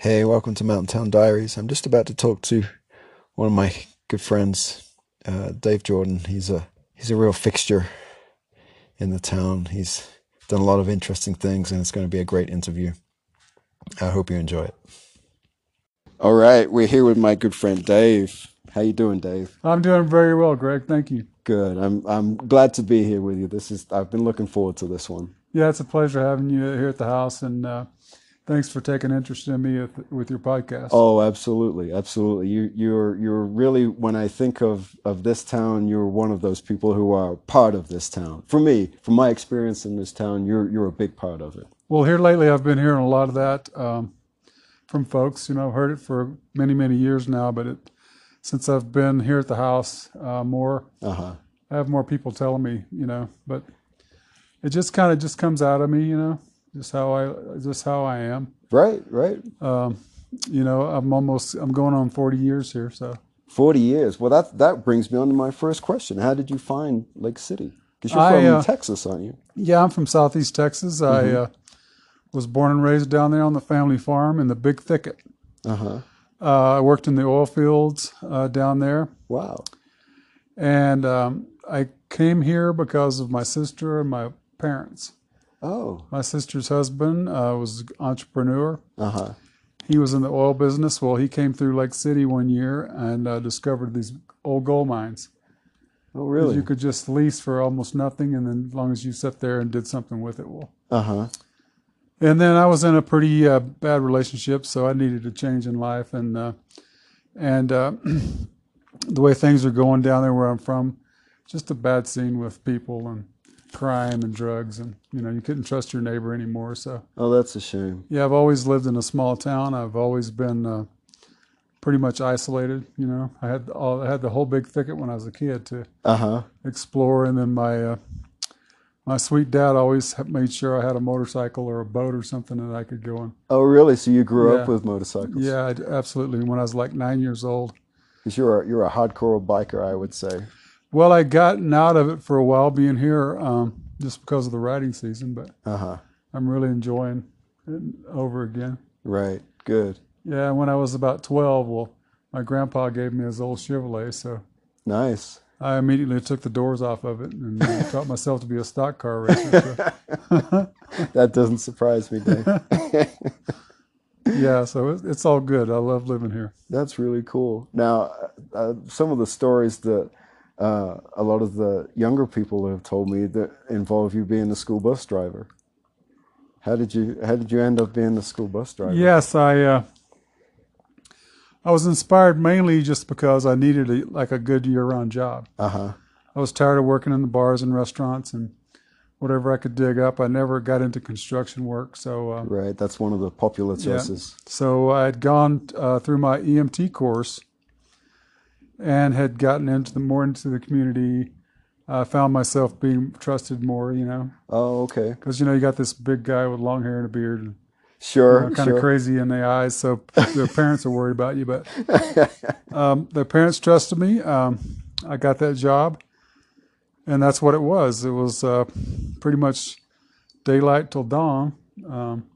Hey, welcome to Mountain Town Diaries. I'm just about to talk to one of my good friends, uh, Dave Jordan. He's a he's a real fixture in the town. He's done a lot of interesting things, and it's going to be a great interview. I hope you enjoy it. All right, we're here with my good friend Dave. How you doing, Dave? I'm doing very well, Greg. Thank you. Good. I'm I'm glad to be here with you. This is I've been looking forward to this one. Yeah, it's a pleasure having you here at the house, and uh, thanks for taking interest in me with, with your podcast. Oh, absolutely, absolutely. You you're you're really when I think of of this town, you're one of those people who are part of this town. For me, from my experience in this town, you're you're a big part of it. Well, here lately, I've been hearing a lot of that um, from folks. You know, I've heard it for many many years now, but it since I've been here at the house uh, more, Uh-huh. I have more people telling me. You know, but it just kind of just comes out of me. You know, just how I just how I am. Right, right. Um, you know, I'm almost I'm going on 40 years here, so. 40 years. Well, that that brings me on to my first question. How did you find Lake City? Because you're I, from uh, Texas, aren't you? Yeah, I'm from Southeast Texas. I Mm-hmm. uh, was born and raised down there on the family farm in the Big Thicket. Uh-huh. Uh, I worked in the oil fields uh, down there, Wow. and um, I came here because of my sister and my parents. Oh. My sister's husband uh, was an entrepreneur. Uh-huh. He was in the oil business. Well, he came through Lake City one year and uh, discovered these old gold mines. Oh, really? You could just lease for almost nothing, and then as long as you sat there and did something with it, well, Uh-huh. And then I was in a pretty uh, bad relationship, so I needed a change in life, and uh, and uh, the way things are going down there where I'm from, just a bad scene with people and crime and drugs, and you know you couldn't trust your neighbor anymore. So Oh, that's a shame. yeah, I've always lived in a small town. I've always been uh, pretty much isolated. You know, I had all, I had the whole big thicket when I was a kid to Uh-huh. explore, and then my uh, my sweet dad always made sure I had a motorcycle or a boat or something that I could go on. Oh, really? So you grew Yeah. up with motorcycles? Yeah, I absolutely. When I was like nine years old. Because you're a, you're a hardcore biker, I would say. Well, I gotten out of it for a while being here, um, just because of the riding season. But Uh-huh. I'm really enjoying it over again. Right. Good. Yeah, when I was about twelve, well, my grandpa gave me his old Chevrolet, so Nice. I immediately took the doors off of it and uh, taught myself to be a stock car racer. So, That doesn't surprise me, Dave. yeah, so it's all good. I love living here. That's really cool. Now, uh, some of the stories that uh, a lot of the younger people have told me that involve you being a school bus driver. How did you How did you end up being a school bus driver? Yes, I uh, I was inspired mainly just because I needed a, like a good year-round job. Uh huh. I was tired of working in the bars and restaurants and whatever I could dig up. I never got into construction work, so uh, Right. That's one of the popular Yeah. choices. so I had gone uh, through my EMT course and had gotten into the more into the community. I found myself being trusted more, you know, Oh, okay. because you know you got this big guy with long hair and a beard and Sure. kind sure. of crazy in the eyes, so their parents are worried about you. But um, their parents trusted me. Um, I got that job, and that's what it was. It was uh, pretty much daylight till dawn. Um,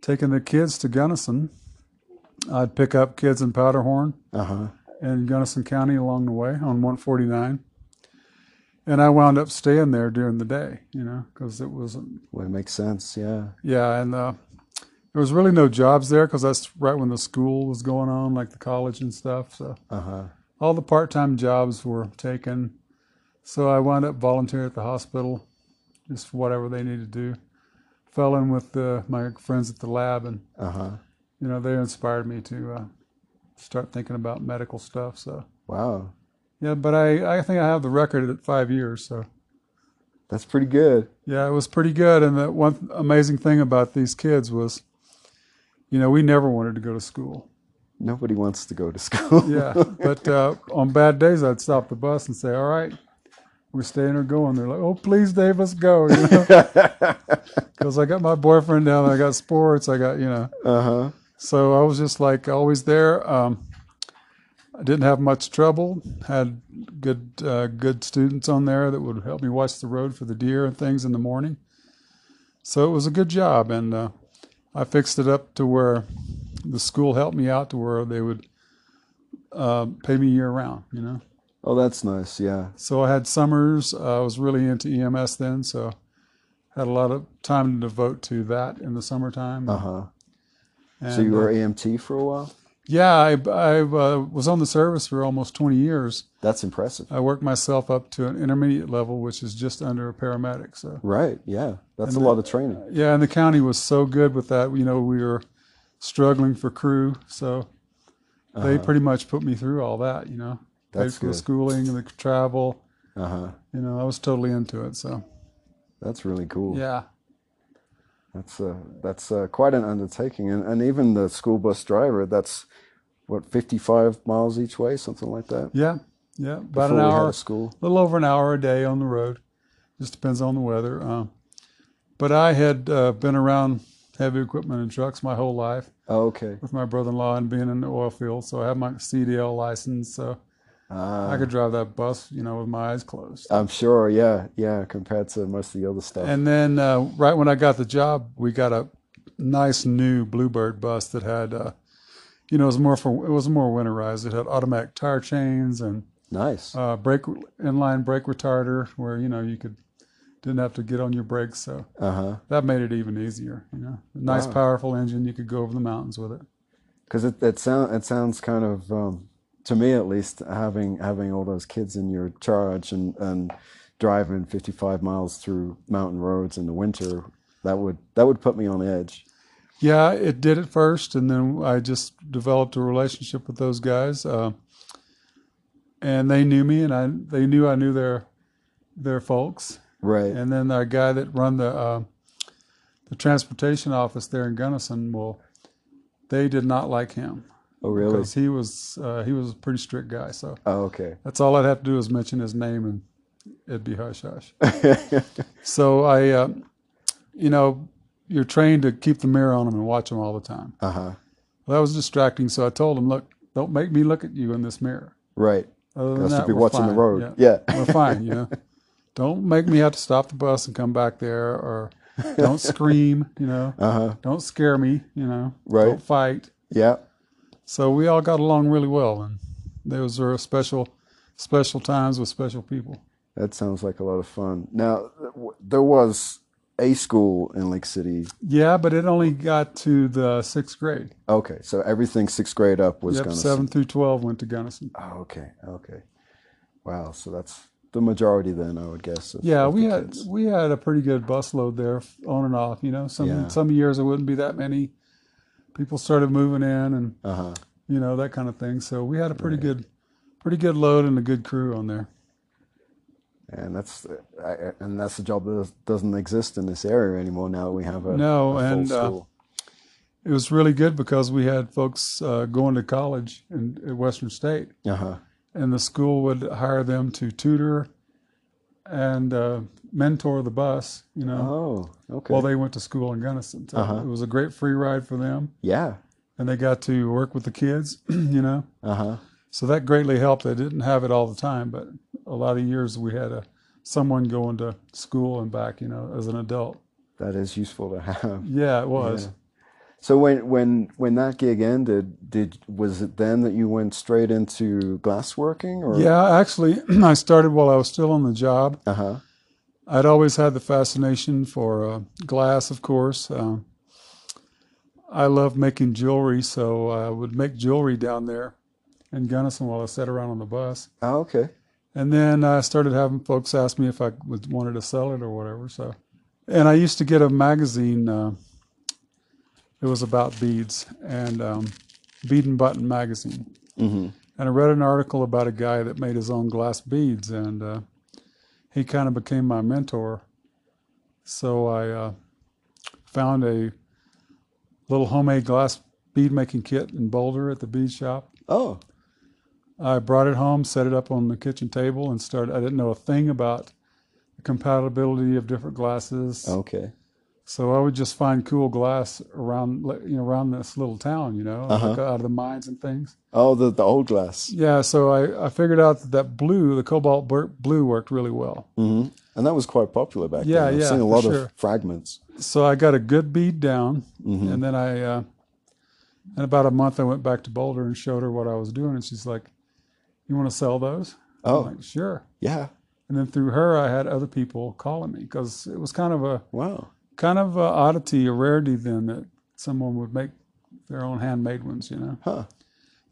taking the kids to Gunnison, I'd pick up kids in Powderhorn Uh huh. And Gunnison County along the way on 149. And I wound up staying there during the day, you know, because it wasn't. Well, it makes sense. Yeah. yeah, and uh, there was really no jobs there because that's right when the school was going on, like the college and stuff. So Uh huh. all the part-time jobs were taken. So I wound up volunteering at the hospital, just for whatever they needed to do. Fell in with uh, my friends at the lab, and Uh huh. you know they inspired me to uh, start thinking about medical stuff. So Wow. yeah, but I I think I have the record at five years. So That's pretty good. Yeah, it was pretty good. And the one amazing thing about these kids was, you know, we never wanted to go to school. Nobody wants to go to school. Yeah, but uh, on bad days, I'd stop the bus and say, "All right, we're staying or going." They're like, "Oh, please, Dave, let's go," you know, because I got my boyfriend down there, I got sports, I got you know. Uh huh. So I was just like always there. Um, I didn't have much trouble. Had good uh, good students on there that would help me watch the road for the deer and things in the morning. So it was a good job, and uh, I fixed it up to where the school helped me out to where they would uh, pay me year round. You know, Oh, that's nice. Yeah. so I had summers. Uh, I was really into EMS then, so had a lot of time to devote to that in the summertime. Uh huh. And, So you uh, were EMT for a while. yeah, I, I uh, was on the service for almost 20 years. That's impressive. I worked myself up to an intermediate level, which is just under a paramedic. So Right. Yeah. That's a And lot of training. yeah, and the county was so good with that. You know, we were struggling for crew, so they Uh-huh. pretty much put me through all that. You know, paid That's for the schooling and the travel. Uh huh. You know, I was totally into it. So That's really cool. yeah, That's uh, that's uh, quite an undertaking, and and even the school bus driver. That's what fifty five miles each way, something like that. yeah, yeah. About Before an hour, school. a little over an hour a day on the road. Just depends on the weather. Um, but I had uh, been around heavy equipment and trucks my whole life Oh, okay. with my brother-in-law and being in the oil field. So I have my CDL license, so Uh, I could drive that bus, you know, with my eyes closed. I'm sure. Yeah. Yeah. Compared to most of the other stuff. And then uh, right when I got the job, we got a nice new Bluebird bus that had, uh, you know, it was more for it was more winterized. It had automatic tire chains and nice. uh, brake inline brake retarder, where you know you could didn't have to get on your brakes. So Uh huh. that made it even easier. You know, a nice Wow. powerful engine. You could go over the mountains with it. Because it it sound it sounds kind of um, to me at least having having all those kids in your charge and and driving 55 miles through mountain roads in the winter that would that would put me on edge. Yeah, it did at first, and then I just developed a relationship with those guys, uh, and they knew me, and I they knew I knew their their folks, Right. and then our guy that run the uh, the transportation office there in Gunnison, well, they did not like him oh really? because he was uh, he was a pretty strict guy. So Oh okay. that's all I'd have to do is mention his name, and it'd be hush hush. so I, uh, you know, you're trained to keep the mirror on them and watch them all the time. uh huh. Well, that was distracting, so I told him, "Look, don't make me look at you in this mirror. Right. Other than that, be we're watching the fine. road. Yeah, Yeah. we're fine. You know, don't make me have to stop the bus and come back there, or don't scream. You know, Uh huh. don't scare me. You know, Right. don't fight." Yeah. So we all got along really well, and those were special, special times with special people. That sounds like a lot of fun. Now, there was a school in Lake City. Yeah, but it only got to the sixth grade. Okay, so everything sixth grade up was Yep, Gunnison. seven through twelve went to Gunnison. Oh, okay, okay. Wow, so that's the majority then, I would guess. Of, Yeah, of we had kids. we had a pretty good busload there, on and off. You know, some Yeah. some years there wouldn't be that many. People started moving in, and Uh huh. you know that kind of thing. So we had a pretty good, pretty good load and a good crew on there. And that's I, and that's a job that doesn't exist in this area anymore. Now that we have a No, a full and, uh. It was really good because we had folks uh, going to college in at Western State, Uh huh. and the school would hire them to tutor and uh, mentor the bus. You know, Oh, okay. while they went to school in Gunnison. So Uh-huh. it was a great free ride for them, yeah. and they got to work with the kids. You know. Uh huh. So that greatly helped. They didn't have it all the time, but a lot of years we had a someone going to school and back, you know, as an adult. That is useful to have. Yeah, it was. So when when when that gig ended, did was it then that you went straight into glassworking or? Yeah, actually, I started while I was still on the job. Uh huh. I'd always had the fascination for uh, glass, of course. Um, I love making jewelry, so I would make jewelry down there in Gunnison while I sat around on the bus. Oh, okay. And then I started having folks ask me if I would, wanted to sell it or whatever. So, and I used to get a magazine. Uh, it was about beads and um, Bead and Button magazine. Mm-hmm. And I read an article about a guy that made his own glass beads, and uh, he kind of became my mentor. So I uh, found a little homemade glass bead making kit in Boulder at the bead shop. Oh, I brought it home, set it up on the kitchen table, and started. I didn't know a thing about the compatibility of different glasses, okay. So I would just find cool glass around, you know, around this little town, you know, Uh-huh. like out of the mines and things. Oh, the the old glass. Yeah, so I, I figured out that that blue, the cobalt bur- blue, worked really well. Mm-hmm. And that was quite popular back Yeah, then. I've yeah, seen a lot sure. of fragments. So I got a good bead down, Mm-hmm. and then I uh, And about a month, I went back to Boulder and showed her what I was doing, and she's like, "You want to sell those?" Oh, I'm like, "Sure." yeah. And then through her, I had other people calling me because it was kind of a Wow. Kind of a oddity, a rarity then that someone would make their own handmade ones. You know, Huh.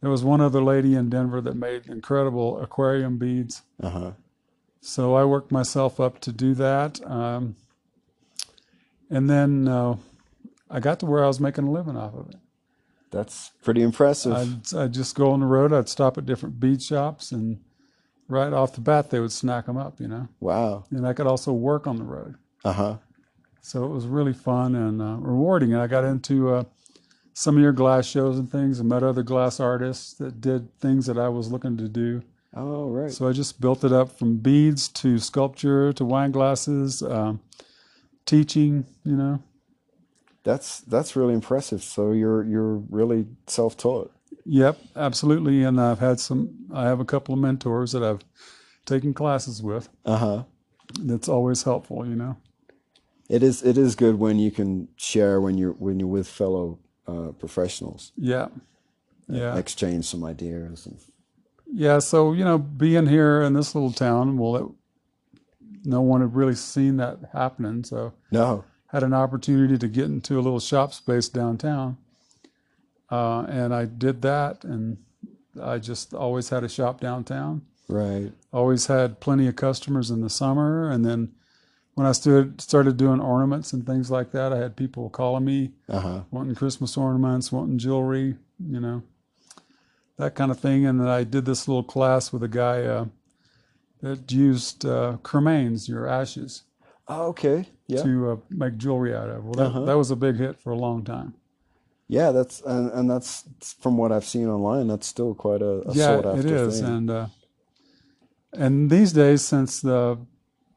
there was one other lady in Denver that made incredible aquarium beads. Uh huh. So I worked myself up to do that. Um, and then uh, I got to where I was making a living off of it. That's pretty impressive. I'd, I'd just go on the road, I'd stop at different bead shops, and right off the bat, they would snack them up, you know. wow. And I could also work on the road. Uh huh. So it was really fun and uh, rewarding. And I got into uh, some of your glass shows and things and met other glass artists that did things that I was looking to do. Oh, right. So I just built it up from beads to sculpture to wine glasses, um, teaching, you know. That's that's really impressive. So you're you're really self-taught. Yep, absolutely. And I've had some, I have a couple of mentors that I've taken classes with. Uh huh. That's always helpful, you know. It is it is good when you can share when you're when you're with fellow uh, professionals. Yeah. Yeah. Exchange some ideas. And, Yeah. So, you know, being here in this little town, well, it, no one had really seen that happening. So, no. had an opportunity to get into a little shop space downtown. Uh, and I did that. And I just always had a shop downtown. Right. Always had plenty of customers in the summer. And then when I stood, started doing ornaments and things like that, I had people calling me Uh huh. wanting Christmas ornaments, wanting jewelry, you know, that kind of thing. And then I did this little class with a guy uh, that used uh, cremains, your ashes, Oh, okay. Yeah. to uh, make jewelry out of. Well, that, Uh-huh. that was a big hit for a long time. Yeah. That's and, and that's from what I've seen online. That's still quite a, a yeah, sought after it is. thing. And uh, and these days, since the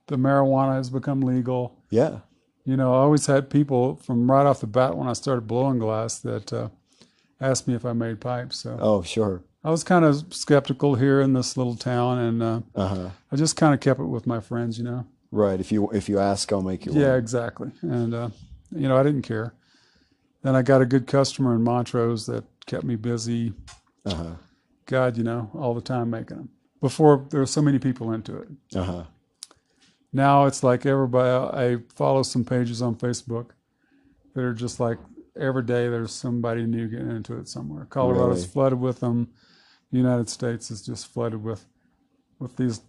the marijuana has become legal, yeah. you know, I always had people from right off the bat when I started blowing glass that uh, asked me if I made pipes. So. Oh, sure. I was kind of skeptical here in this little town, and uh, Uh huh. I just kind of kept it with my friends, you know. Right. If you if you ask, I'll make you. One. Yeah, exactly. And uh, you know, I didn't care. Then I got a good customer in Montrose that kept me busy. Uh huh. God, you know, all the time making them. Before there were so many people into it. Uh huh. Now it's like everybody. I follow some pages on Facebook that are just like every day there's somebody new getting into it somewhere. Colorado's Really? flooded with them. The United States is just flooded with with these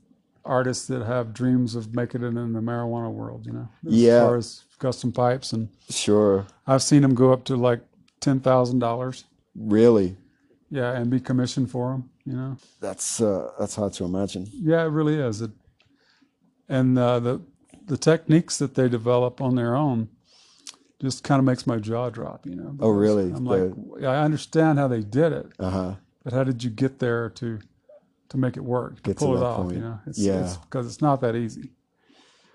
artists that have dreams of making it in the marijuana world. You know, as Yeah. far as custom pipes, and Sure. I've seen them go up to like ten thousand dollars. Really. Yeah, and be commissioned for them. You know. That's uh, that's hard to imagine. Yeah, it really is. It, and uh, the the techniques that they develop on their own just kind of makes my jaw drop. You know. Oh, really? I'm like, I understand how they did it, Uh huh. but how did you get there to to make it work to Get to pull it off? point. You know, it's, Yeah. because it's not that easy.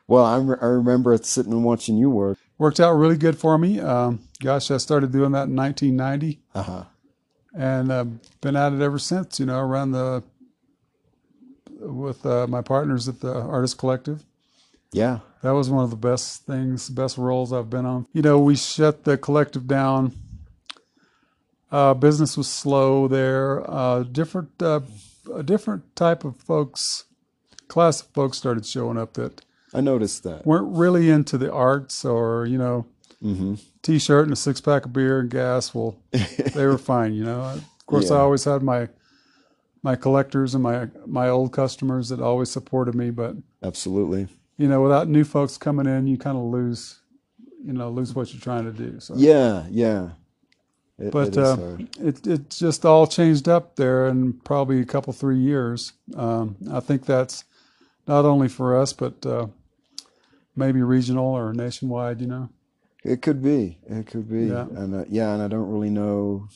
Well, I, re- I remember sitting and watching you work. Worked out really good for me. Um, gosh, I started doing that in 1990, Uh huh. and uh, been at it ever since. You know, around the with uh, my partners at the Artist Collective. Yeah. That was one of the best things, best roles I've been on. You know, we shut the collective down. Uh, business was slow there. Uh, different, uh, a different type of folks, class of folks started showing up that I noticed that. weren't really into the arts or you know, Mm-hmm. t-shirt and a six pack of beer and gas. Well, they were fine. You know, of course, I always had my my collectors and my my old customers that always supported me, but Absolutely. you know, without new folks coming in, you kind of lose, you know, lose what you're trying to do. So, Yeah. Yeah. It, but it uh, it it just all changed up there in probably a couple three years. Um, I think that's not only for us, but uh, maybe regional or nationwide. You know, It could be. It could be. Yeah. And uh, yeah, and I don't really know,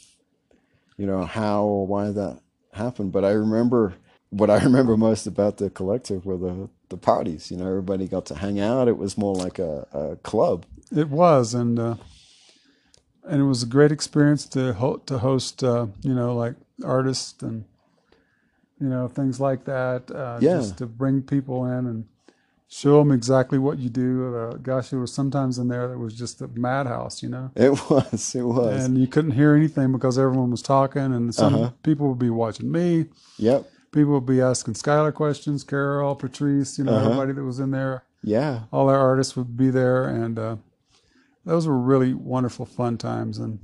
you know, how or why that happened. But I remember what I remember most about the collective were the the parties. You know, everybody got to hang out. It was more like a, a club. it was, and uh, and it was a great experience to ho- to host. Uh, you know, like artists and you know things like that. Uh, Yeah. Just to bring people in and show them exactly what you do. Uh, gosh, there was sometimes in there that was just a madhouse, you know, It was. It was. and you couldn't hear anything because everyone was talking, and some Uh-huh. people would be watching me. yep. People would be asking Skylar questions, Carol, Patrice, you know, Uh-huh. everybody that was in there. Yeah. All our artists would be there, and uh, those were really wonderful, fun times. And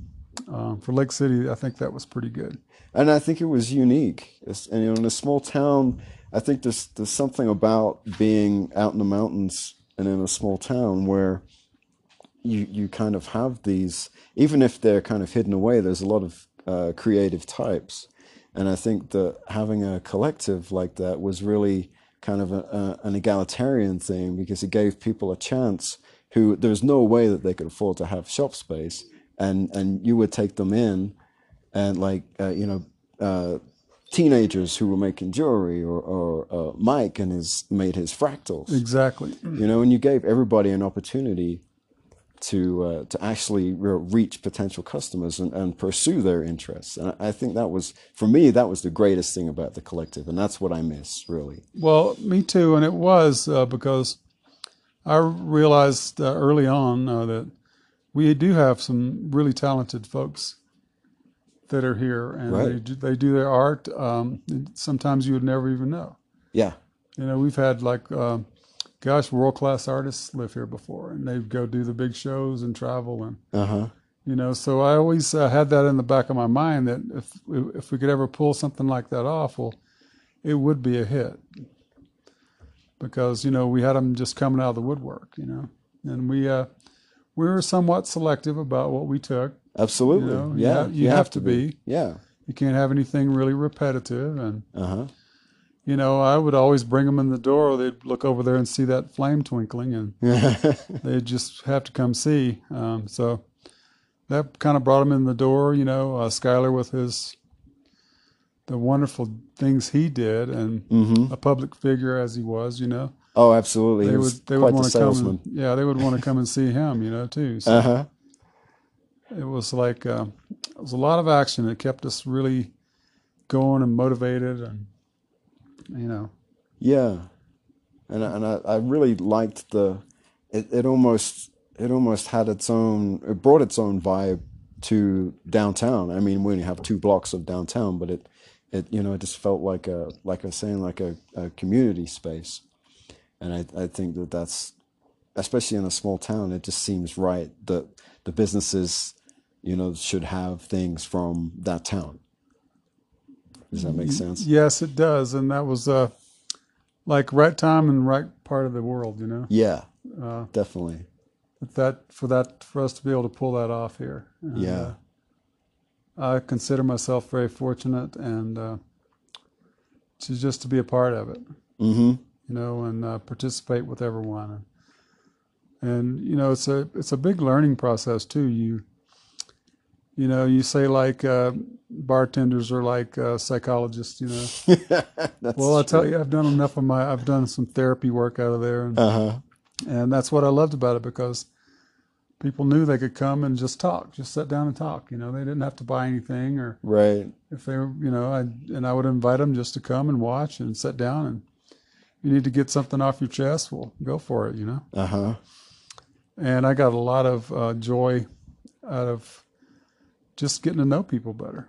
uh, for Lake City, I think that was pretty good. and I think it was unique. It's, and you know, in a small town, I think there's there's something about being out in the mountains and in a small town where you you kind of have these, even if they're kind of hidden away. There's a lot of uh, creative types, and I think that having a collective like that was really kind of a, a, an egalitarian thing because it gave people a chance who there was no way that they could afford to have shop space, and and you would take them in and like uh, you know uh, teenagers who were making jewelry or, or uh, Mike and his made his fractals. Exactly. you know and you gave everybody an opportunity to uh, to actually reach potential customers and, and pursue their interests. And I think that was for me that was the greatest thing about the collective and that's what I miss really. Well, me too, and it was uh, because I realized uh, early on uh, that we do have some really talented folks that are here, and they do, they do their art. Um, sometimes you would never even know. yeah You know, we've had like, uh, gosh, world class artists live here before, and they go do the big shows and travel, and uh-huh you know. So I always uh, had that in the back of my mind that if if we could ever pull something like that off, well, it would be a hit because you know we had them just coming out of the woodwork, you know, and we uh, we were somewhat selective about what we took. Absolutely You know, you yeah ha- you have to be. yeah You can't have anything really repetitive, and uh-huh you know I would always bring them in the door. They'd look over there and see that flame twinkling, and they'd just have to come see. Um, so that kind of brought them in the door. You know, uh, Skylar with his the wonderful things he did, and hmm a public figure as he was. You know, oh absolutely they would they would want to come. And, yeah, they would want to come and see him. You know, too. So uh-huh it was like uh, it was a lot of action. It kept us really going and motivated, and you know, Yeah, and and I, I really liked the it, it almost it almost had its own it brought its own vibe to downtown. I mean, we only have two blocks of downtown, but it it you know it just felt like a like I was saying like a, a community space, and I I think that that's especially in a small town. It just seems right that the businesses you know should have things from that town. Does that make sense? yes, it does, and that was uh, like right time and right part of the world. You know. Yeah, Uh, definitely. That for that for us to be able to pull that off here. And, Yeah. uh, I consider myself very fortunate and uh, to just to be a part of it, Mm-hmm. you know, and uh, participate with everyone. And, you know, it's a it's a big learning process too. You you know, you say like uh, bartenders are like uh, psychologists, you know. Well, I tell you, I've done enough of my I've done some therapy work out of there, and Uh huh. and that's what I loved about it because people knew they could come and just talk, just sit down and talk. You know, they didn't have to buy anything, or Right. if they were, you know, I and I would invite them just to come and watch and sit down. And you need to get something off your chest, well, go for it. You know, Uh huh. And I got a lot of uh, joy out of just getting to know people better.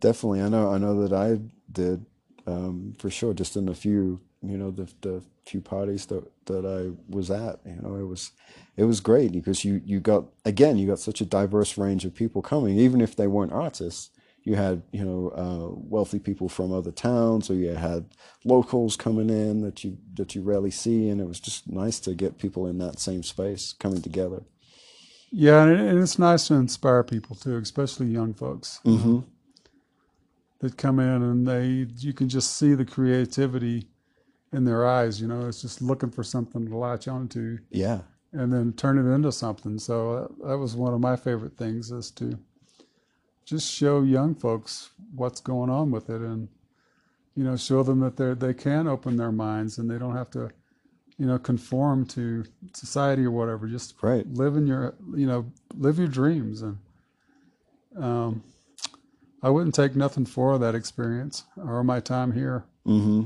Definitely. I know. I know that I did um, for sure. Just in a few, you know, the the few parties that that I was at, you know, it was it was great because you you got again you got such a diverse range of people coming, even if they weren't artists. You had you know uh, wealthy people from other towns, or you had locals coming in that you that you rarely see, and it was just nice to get people in that same space coming together. Yeah, and, it's nice to inspire people too, especially young folks. Mm-hmm. that come in and they you can just see the creativity in their eyes you know it's just looking for something to latch onto Yeah. and then turn it into something so that, that was one of my favorite things is to just show young folks what's going on with it and you know show them that they they can open their minds and they don't have to you know conform to society or whatever just Right. live in your you know live your dreams and um, I wouldn't take nothing for that experience or my time here. Mm-hmm.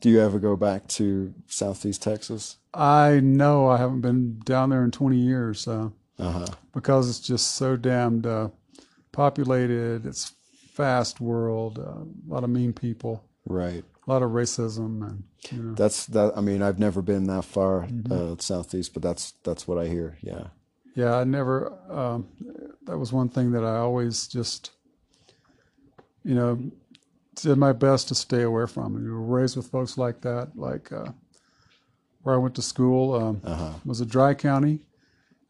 Do you ever go back to Southeast Texas? I know I haven't been down there in 20 years uh, Uh huh. because it's just so damned uh, populated. It's fast world, uh, a lot of mean people, Right. a lot of racism, and you know. That's that. I mean, I've never been that far Mm-hmm. uh, southeast, but that's that's what I hear. Yeah. Yeah, I never. Um, that was one thing that I always just, you know, did my best to stay away from. We were raised with folks like that. Like uh, where I went to school um, Uh huh. was a dry county,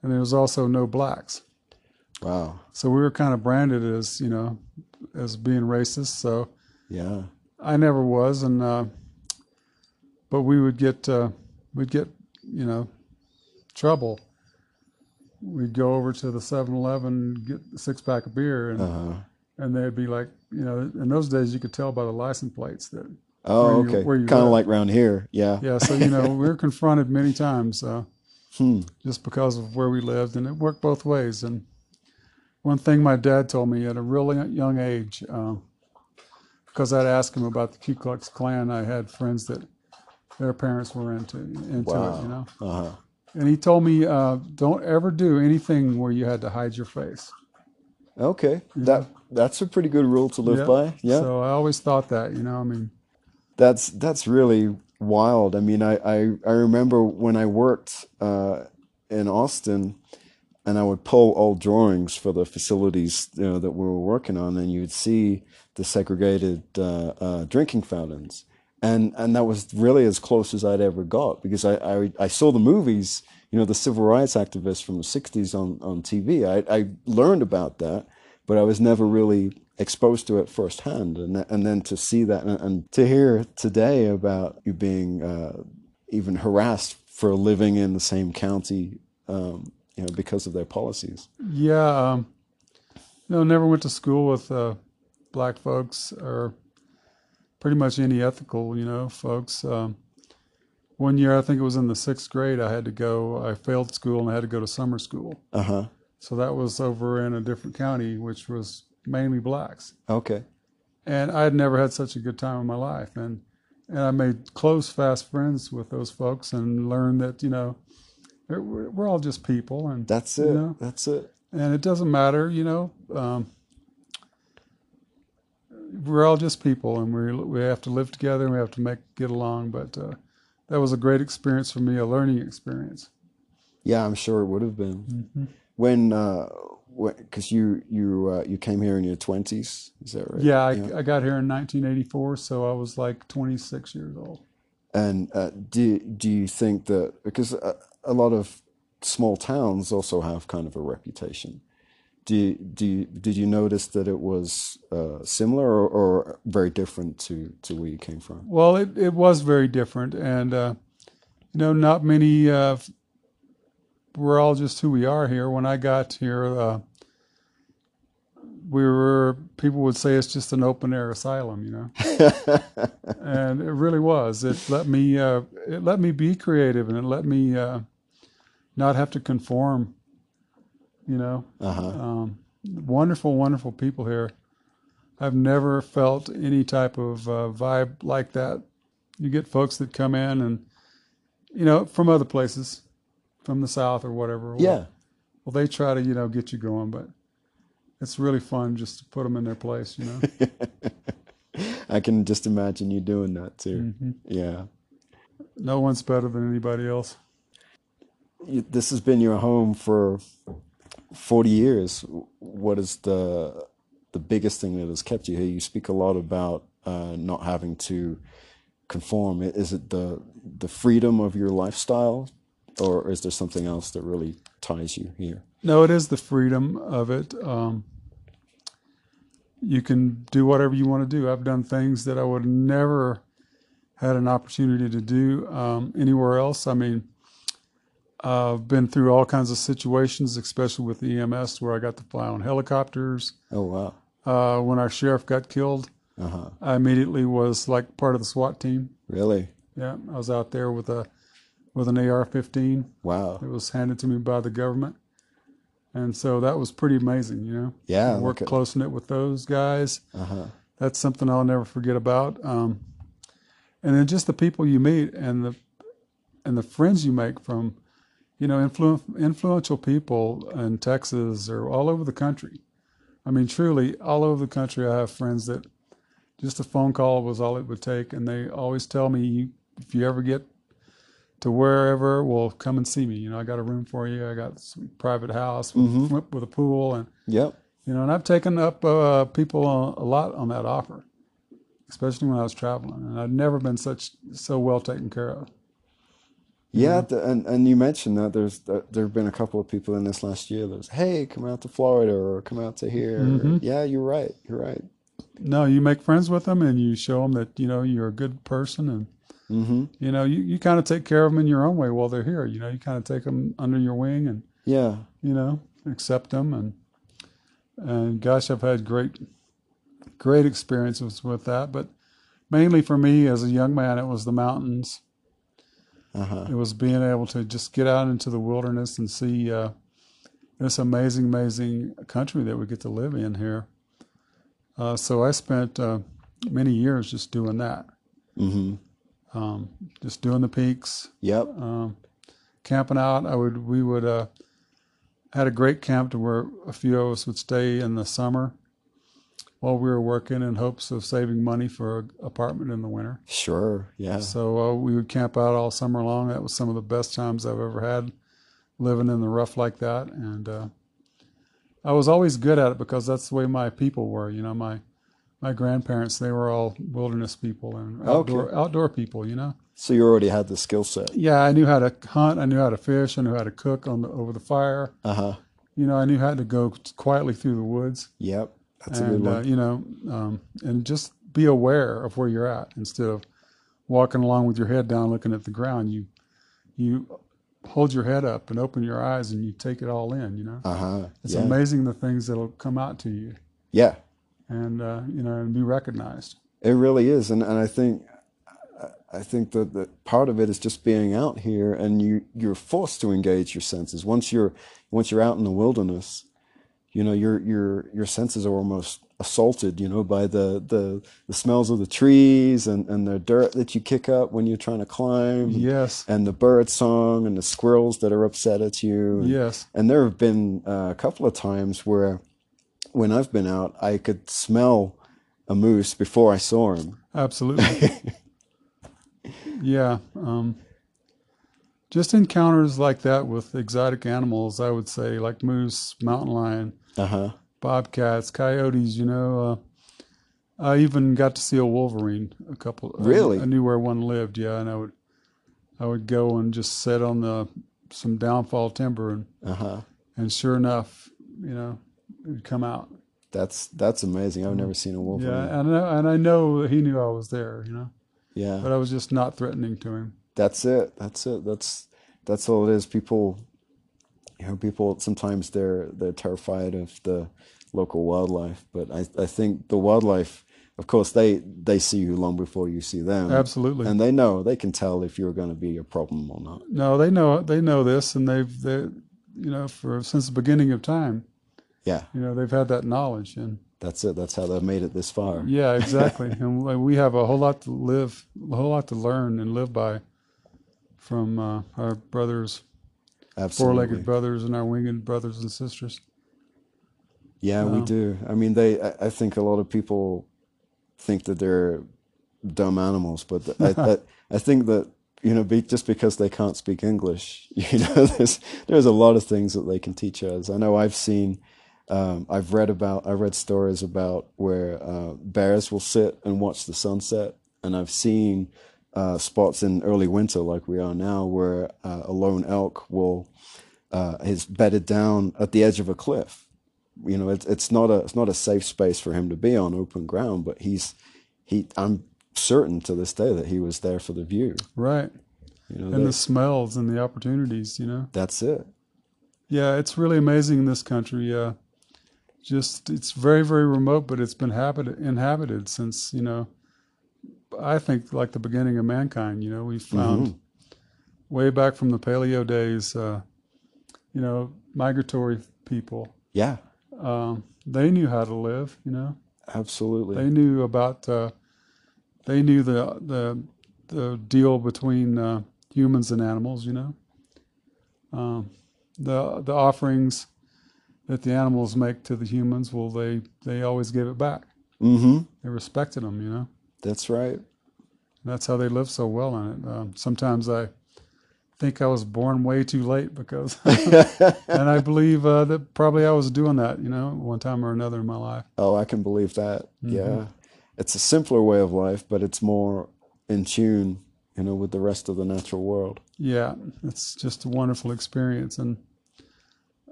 and there was also no blacks. Wow. So we were kind of branded as you know, as being racist. So Yeah. I never was, and uh, but we would get uh, we'd get you know trouble. We'd go over to the 7-Eleven, get a six pack of beer, and Uh huh. and they'd be like, you know, in those days you could tell by the license plates that Oh, Where okay. Kind of like around here. Yeah. yeah. So you know we were confronted many times uh, Hmm. just because of where we lived, and it worked both ways. And one thing my dad told me at a really young age, uh, because I'd asked him about the Ku Klux Klan, I had friends that their parents were into into Wow. it, you know. Uh huh. And he told me, uh, don't ever do anything where you had to hide your face. Okay. That that's a pretty good rule to live Yeah. by. Yeah. So I always thought that, you know. I mean, That's that's really wild. I mean, I I, I remember when I worked uh, in Austin, and I would pull old drawings for the facilities you know, that we were working on, and you'd see the segregated uh, uh, drinking fountains, and and that was really as close as I'd ever got because I I, I saw the movies, you know, the civil rights activists from the '60s on on TV. I I learned about that, but I was never really exposed to it firsthand, and and then to see that and, and to hear today about you being uh, even harassed for living in the same county, um, you know, because of their policies. yeah, um, no, never went to school with uh, black folks or pretty much any ethical, you know, folks. Um, one year, I think it was in the sixth grade, I had to go. I failed school and I had to go to summer school. Uh huh. So that was over in a different county, which was mainly blacks. Okay. and I had never had such a good time in my life, and and I made close, fast friends with those folks, and learned that you know we're, we're all just people, and That's you it. know, That's it. and it doesn't matter, you know. Um, we're all just people, and we we have to live together, and we have to make get along. But uh, that was a great experience for me, a learning experience. Yeah, I'm sure it would have been. Mm-hmm. When, uh, because you you uh, you came here in your twenties, is that right? Yeah, I, I got here in 1984, so I was like 26 years old. And uh, do do you think that because a, a lot of small towns also have kind of a reputation? Do you, do you, did you notice that it was uh, similar or, or very different to, to where you came from? Well, it, it was very different, and uh, you know, not many. Uh, we're all just who we are here. When I got here, uh, we were people would say it's just an open air asylum, you know, and it really was. It let me uh, it let me be creative, and it let me uh, not have to conform. You know, Uh-huh. um, wonderful, wonderful people here. I've never felt any type of uh, vibe like that. You get folks that come in and, you know, from other places, from the South or whatever. Well, Yeah. Well, they try to, you know, get you going, but it's really fun just to put them in their place, you know. I can just imagine you doing that too. Mhm. Yeah. No one's better than anybody else. This has been your home for 40 years. What is the the biggest thing that has kept you here? You speak a lot about uh, not having to conform. Is it the the freedom of your lifestyle, or is there something else that really ties you here? No, it is the freedom of it. Um, you can do whatever you want to do. I've done things that I would never had an opportunity to do um, anywhere else. I mean, I've been through all kinds of situations, especially with EMS, where I got to fly on helicopters. Oh wow. Uh, when our sheriff got killed, Uh huh. I immediately was like part of the SWAT team. Really? Yeah, I was out there with a with an AR-15. Wow. It was handed to me by the government. And so that was pretty amazing, you know. Yeah. I worked close knit with those guys. Uh-huh. That's something I'll never forget about. Um, and then just the people you meet and the and the friends you make from you know influ- influential people in Texas or all over the country. I mean, truly, all over the country, I have friends that just a phone call was all it would take, and they always tell me, you, if you ever get to wherever, well, come and see me. You know, I got a room for you. I got some private house with, with a pool, and Yep. you know, and I've taken up uh, people a, a lot on that offer, especially when I was traveling, and I've never been such so well taken care of. Yeah, the, and and you mentioned that there's that there have been a couple of people in this last year that was, hey, come out to Florida or come out to here. Mm-hmm. Yeah, you're right. You're right. No, you make friends with them, and you show them that you know you're a good person, and Mm-hmm. you know you, you kind of take care of them in your own way while they're here. You know, you kind of take them under your wing, and Yeah. you know accept them, and and gosh, I've had great great experiences with that. But mainly for me as a young man, it was the mountains. Uh huh. It was being able to just get out into the wilderness and see uh, this amazing, amazing country that we get to live in here. Uh, so I spent uh, many years just doing that, Mm-hmm. Um, just doing the peaks, Yep. um, camping out. I would, we would, uh, had a great camp to where a few of us would stay in the summer while we were working in hopes of saving money for an apartment in the winter. Sure. Yeah. So uh, we would camp out all summer long. That was some of the best times I've ever had living in the rough like that. And uh, I was always good at it because that's the way my people were. You know, my my grandparents they were all wilderness people and outdoor Okay. outdoor people. You know. So you already had the skill set. Yeah, I knew how to hunt. I knew how to fish. I knew how to cook on the over the fire. Uh huh. You know, I knew how to go quietly through the woods. Yep. That's a good and uh, one. you know, um, and just be aware of where you're at instead of walking along with your head down, looking at the ground. You you hold your head up and open your eyes, and you take it all in. You know, Uh huh. it's Yeah. amazing the things that'll come out to you, Yeah. And uh, you know, and be recognized. It really is, and and I think I think that, that part of it is just being out here, and you you're forced to engage your senses. Once you're once you're out in the wilderness, you know your your your senses are almost assaulted, you know, by the the, the smells of the trees and, and the dirt that you kick up when you're trying to climb, Yes, and the bird song and the squirrels that are upset at you. And, yes, and there have been uh, a couple of times where, when I've been out, I could smell a moose before I saw him. absolutely. yeah, um, just encounters like that with exotic animals. I would say, like moose, mountain lion. Uh huh. bobcats, coyotes. You know, uh, I even got to see a wolverine. A couple. Really? I, knew where one lived. Yeah, and I would, I would go and just sit on the some downfall timber, and Uh huh. and sure enough, you know, would come out. That's that's amazing. I've never seen a wolf. Yeah, and I, know- and I know he knew I was there. You know, yeah. but I was just not threatening to him. That's it. That's it. That's that's all it is. People, you know, people sometimes they're they're terrified of the local wildlife, but I I think the wildlife, of course, they they see you long before you see them, Absolutely. and they know they can tell if you're going to be a problem or not. no, they know they know this, and they've they, you know, for since the beginning of time, Yeah, you know, they've had that knowledge and. that's it. That's how they've made it this far. Yeah, exactly. and we- have a whole lot to live, a whole lot to learn and live by from uh, our brothers, Absolutely. four-legged brothers, and our winged brothers and sisters. Yeah, we do. I mean, they. I, I think a lot of people think that they're dumb animals, but th- I, I, I think that you know, be, just because they can't speak English, you know, there's there's a lot of things that they can teach us. I know I've seen, um, I've read about, I read stories about where uh, bears will sit and watch the sunset, and I've seen uh, spots in early winter, like we are now, where uh, a lone elk will uh, is bedded down at the edge of a cliff you know it's it's not a it's not a safe space for him to be on open ground but he's he i'm certain to this day that he was there for the view Right. you know And they- the smells and the opportunities, you know. that's it Yeah, it's really amazing in this country. Uh, just it's very very remote, but it's been habited, inhabited since you know. I think like the beginning of mankind. You know, we found Mhm. way back from the paleo days. Uh, you know, migratory people. yeah Um, they knew how to live. You know, absolutely they knew about. Uh, they knew the the the deal between uh, humans and animals. You know, um, the the offerings that the animals make to the humans, well, they they always give it back. Mm-hmm. They respected them. You know, That's right. that's how they live so well on it. Um, sometimes I think I was born way too late because, and I believe uh, that probably I was doing that. You know, one time or another in my life. Oh, I can believe that. Mm-hmm. Yeah. It's a simpler way of life, but it's more in tune, you know, with the rest of the natural world. Yeah, it's just a wonderful experience, and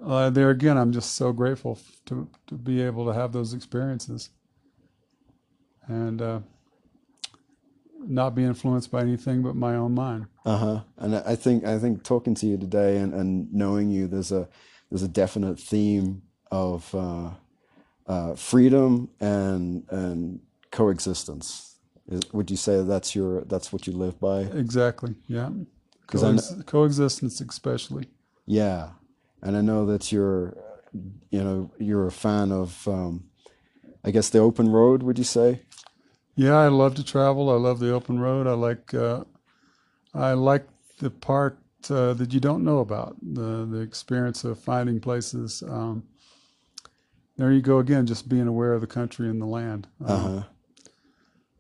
uh, there again, I'm just so grateful to to be able to have those experiences, and uh, not be influenced by anything but my own mind. Uh-huh. And I think I think talking to you today and, and knowing you, there's a there's a definite theme of uh, uh, freedom and and coexistence. Is, would you say that's your that's what you live by? Exactly. Yeah. 'Cause I Coex- coexistence, especially. Yeah, and I know that you're, you know, you're a fan of, um, I guess the open road. Would you say? Yeah, I love to travel. I love the open road. I like uh, I like the part uh, that you don't know about the the experience of finding places. Um, there you go again, just being aware of the country and the land. Um, Uh huh.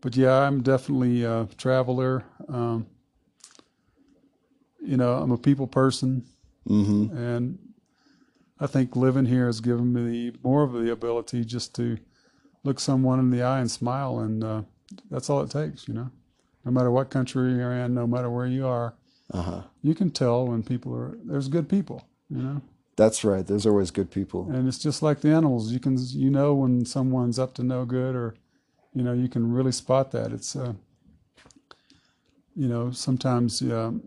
But yeah, I'm definitely a traveler. Um, you know, I'm a people person, Mm-hmm. and I think living here has given me more of the ability just to look someone in the eye and smile, and uh, that's all it takes. You know, no matter what country you're in, no matter where you are, Uh huh. you can tell when people are there's good people. You know, That's right. There's always good people. and it's just like the animals. You can you know when someone's up to no good, or you know you can really spot that. It's uh, you know sometimes um,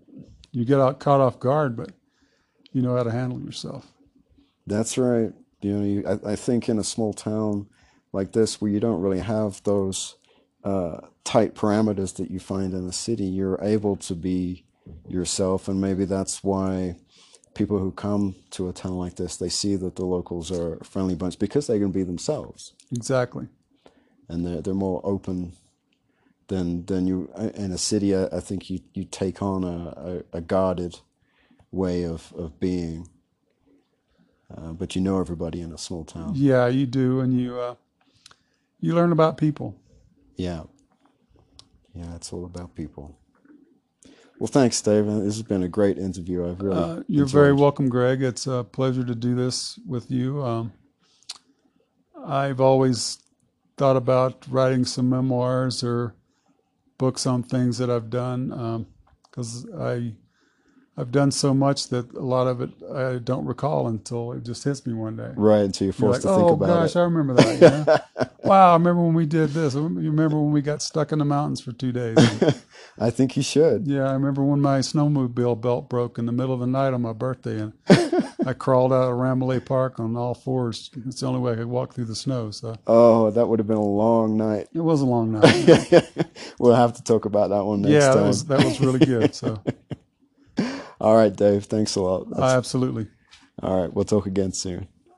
you get out caught off guard, but you know how to handle yourself. That's right. You know, you, I, I think in a small town like this, where you don't really have those uh, tight parameters that you find in the city, you're able to be yourself, and maybe that's why people who come to a town like this, they see that the locals are a friendly bunch because they can be themselves, Exactly. and they're they're more open than than you in a city. I, I think you you take on a, a, a guarded way of of being. Uh, but you know everybody in a small town. Yeah, you do, and you uh, you learn about people. Yeah. Yeah, it's all about people. Well, thanks, Dave. This has been a great interview. I've really. Uh, you're very welcome, Greg. It's a pleasure to do this with you. Um, I've always thought about writing some memoirs or books on things that I've done because I I've done so much that a lot of it I don't recall until it just hits me one day. Right, until you're You're forced like, to think oh about gosh, it. Oh gosh, I remember that. Know? wow, I remember when we did this. You remember when we got stuck in the mountains for two days? I think you should. Yeah, I remember when my snowmobile belt broke in the middle of the night on my birthday, and I crawled out of Ramblay Park on all fours. It's the only way I could walk through the snow. So Oh, that would have been a long night. it was a long night. we'll have to talk about that one next yeah, that time. was that was really good. So All right, Dave. Thanks a lot. That's- I absolutely. all right, we'll talk again soon.